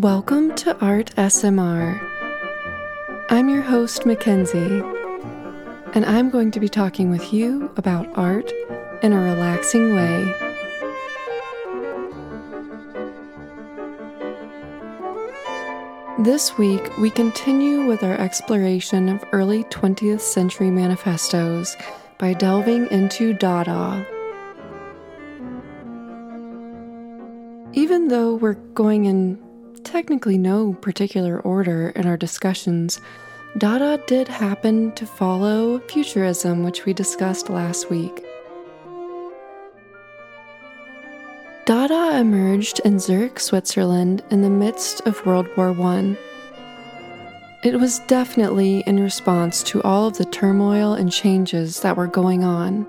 Welcome to Art SMR. I'm your host, Mackenzie, and I'm going to be talking with you about art in a relaxing way. This week, we continue with our exploration of early 20th century manifestos by delving into Dada. Even though we're going in technically no particular order in our discussions, Dada did happen to follow Futurism, which we discussed last week. Dada emerged in Zurich, Switzerland in the midst of World War I. It was definitely in response to all of the turmoil and changes that were going on.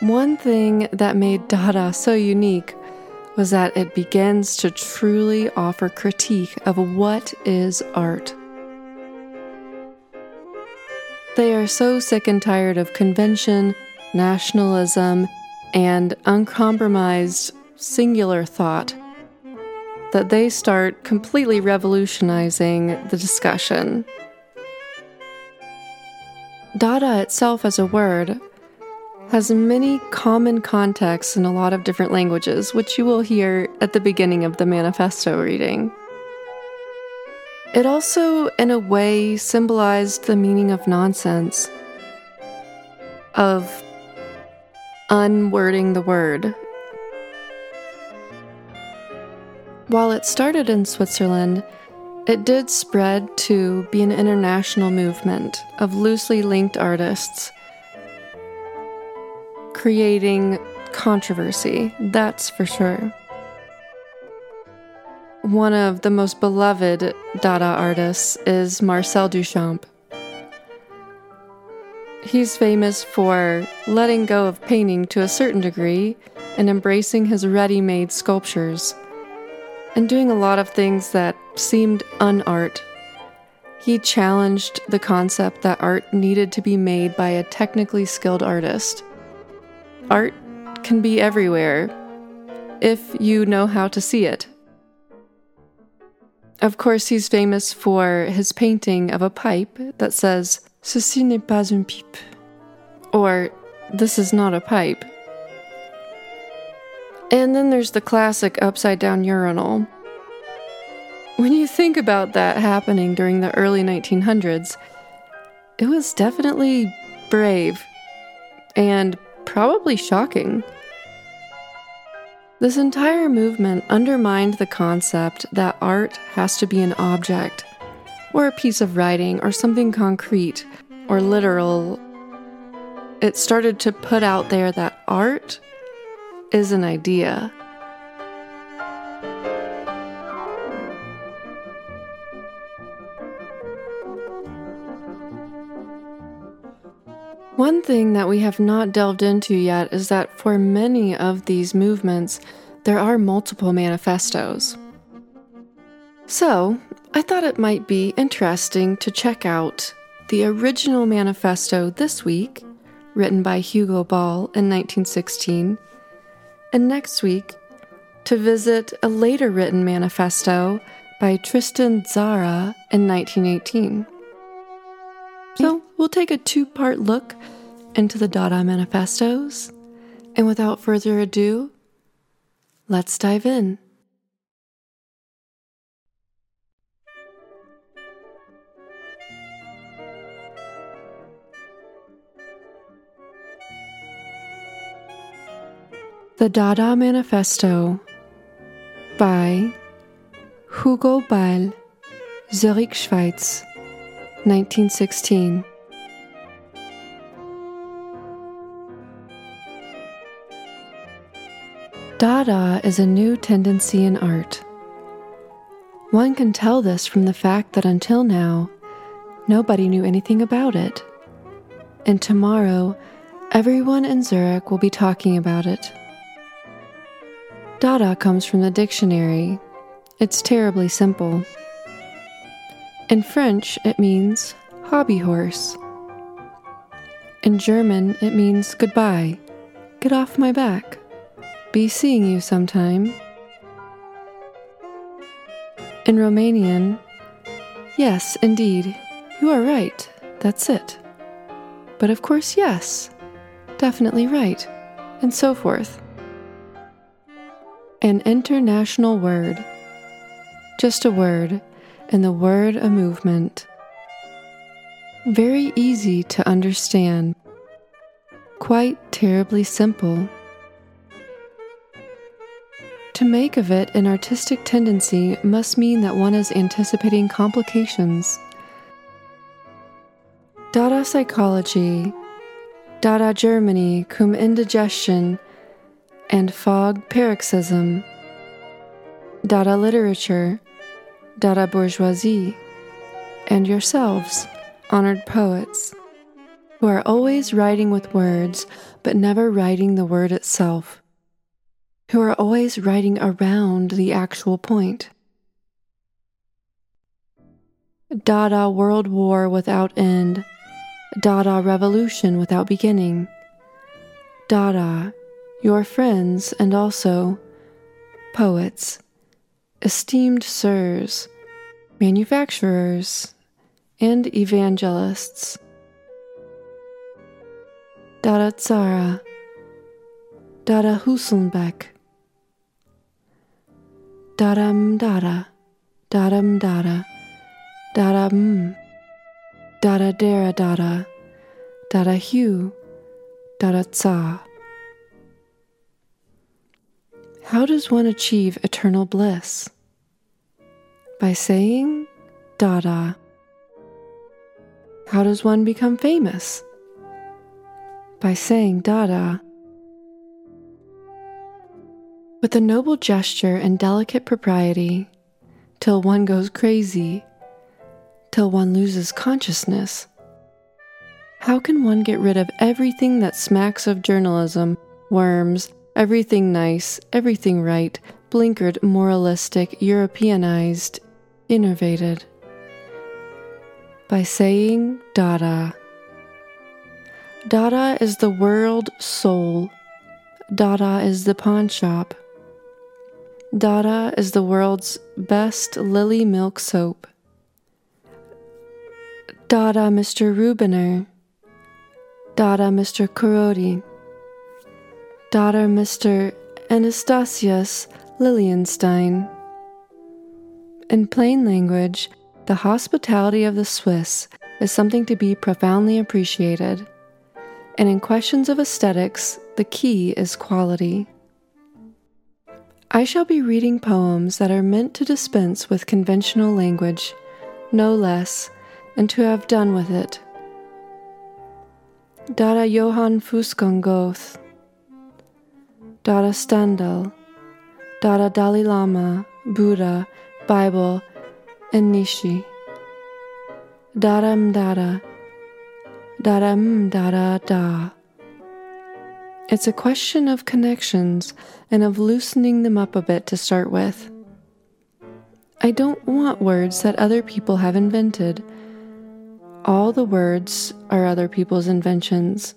One thing that made Dada so unique was that it begins to truly offer critique of what is art. They are so sick and tired of convention, nationalism, and uncompromised singular thought that they start completely revolutionizing the discussion. Dada itself as a word has many common contexts in a lot of different languages, which you will hear at the beginning of the manifesto reading. It also, in a way, symbolized the meaning of nonsense, of unwording the word. While it started in Switzerland, it did spread to be an international movement of loosely linked artists, creating controversy, that's for sure. One of the most beloved Dada artists is Marcel Duchamp. He's famous for letting go of painting to a certain degree and embracing his ready made sculptures, and doing a lot of things that seemed unart. He challenged the concept that art needed to be made by a technically skilled artist. Art can be everywhere if you know how to see it. Of course, he's famous for his painting of a pipe that says, Ceci n'est pas une pipe. Or, this is not a pipe. And then there's the classic upside down urinal. When you think about that happening during the early 1900s, it was definitely brave and probably shocking. This entire movement undermined the concept that art has to be an object or a piece of writing, or something concrete or literal. It started to put out there that art is an idea. One thing that we have not delved into yet is that for many of these movements, there are multiple manifestos. So, I thought it might be interesting to check out the original manifesto this week, written by Hugo Ball in 1916, and next week to visit a later written manifesto by Tristan Tzara in 1918. So we'll take a two part look into the Dada manifestos, and without further ado, let's dive in. The Dada Manifesto by Hugo Ball, Zurich, Schweiz, 1916. Dada is a new tendency in art. One can tell this from the fact that until now, nobody knew anything about it. And tomorrow, everyone in Zurich will be talking about it. Dada comes from the dictionary. It's terribly simple. In French, it means hobby horse. In German, it means goodbye, get off my back, be seeing you sometime. In Romanian, yes, indeed, you are right, that's it. But of course, yes, definitely right, and so forth. An international word. Just a word, and the word a movement. Very easy to understand. Quite terribly simple. To make of it an artistic tendency must mean that one is anticipating complications. Dada psychology, Dada Germany cum indigestion, and fog paroxysm, Dada literature, Dada bourgeoisie, and yourselves, honored poets, who are always writing with words but never writing the word itself who are always writing around the actual point. Dada World War without end, Dada Revolution without beginning, Dada, your friends and also poets, esteemed sirs, manufacturers, and evangelists. Dada Tzara, Dada Huelsenbeck, Daram dada, daram dada, daram, dada dara dada, dada hu, dada tsa. How does one achieve eternal bliss? By saying dada. How does one become famous? By saying dada. With a noble gesture and delicate propriety, till one goes crazy, till one loses consciousness. How can one get rid of everything that smacks of journalism, worms, everything nice, everything right, blinkered, moralistic, Europeanized, innervated? By saying Dada. Dada is the world soul. Dada is the pawn shop. Dada is the world's best lily milk soap. Dada Mr. Rubiner. Dada Mr. Korrodi. Dada Mr. Anastasius Lilienstein. In plain language, the hospitality of the Swiss is something to be profoundly appreciated. And in questions of aesthetics, the key is quality. I shall be reading poems that are meant to dispense with conventional language, no less, and to have done with it. Dada Johann Wolfgang Goethe, Dada Stendhal, Dada Dalai Lama, Buddha, Bible, and Nietzsche. Dada Dada, Dada Dada Da. It's a question of connections and of loosening them up a bit to start with. I don't want words that other people have invented. All the words are other people's inventions.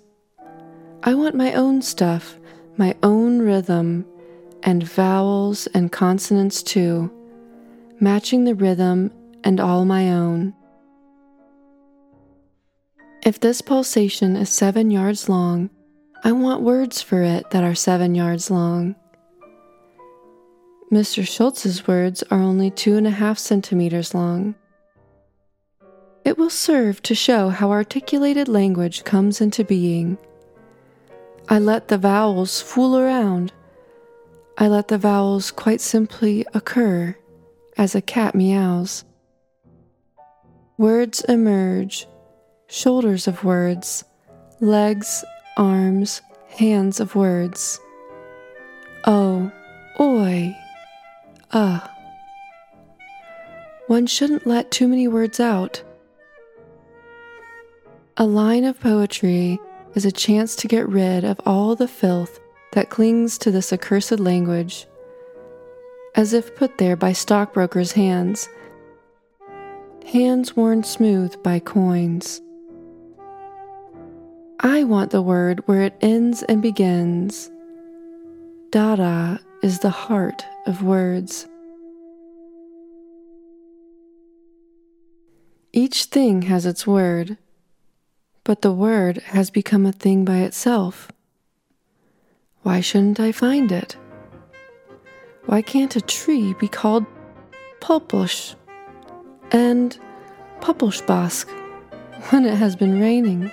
I want my own stuff, my own rhythm, and vowels and consonants too, matching the rhythm and all my own. If this pulsation is seven yards long, I want words for it that are seven yards long. Mr. Schultz's words are only two and a half centimeters long. It will serve to show how articulated language comes into being. I let the vowels fool around. I let the vowels quite simply occur as a cat meows. Words emerge, shoulders of words, legs arms, hands of words. Oh, oi, ah. One shouldn't let too many words out. A line of poetry is a chance to get rid of all the filth that clings to this accursed language, as if put there by stockbrokers' hands, hands worn smooth by coins. I want the word where it ends and begins. Dada is the heart of words. Each thing has its word, but the word has become a thing by itself. Why shouldn't I find it? Why can't a tree be called Pulpush and Puppelschbask when it has been raining?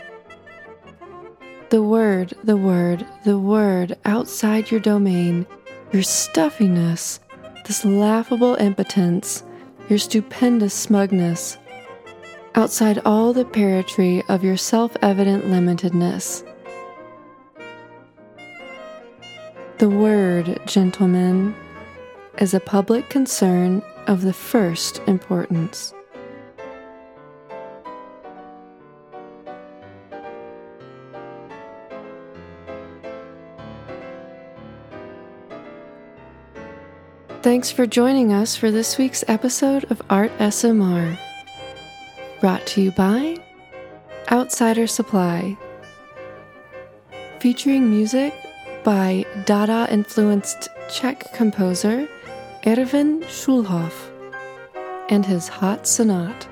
The word, the word, the word outside your domain, your stuffiness, this laughable impotence, your stupendous smugness, outside all the paratry of your self evident limitedness. The word, gentlemen, is a public concern of the first importance. Thanks for joining us for this week's episode of Art SMR. Brought to you by Outsider Supply. Featuring music by Dada influenced Czech composer Erwin Schulhoff and his Hot Sonat.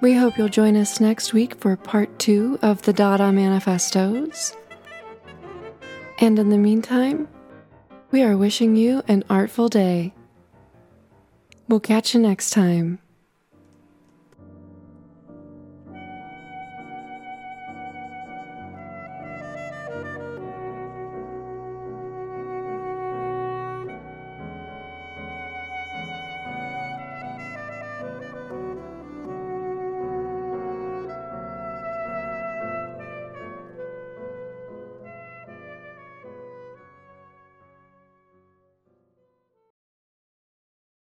We hope you'll join us next week for part two of the Dada Manifestos. And in the meantime, we are wishing you an artful day. We'll catch you next time.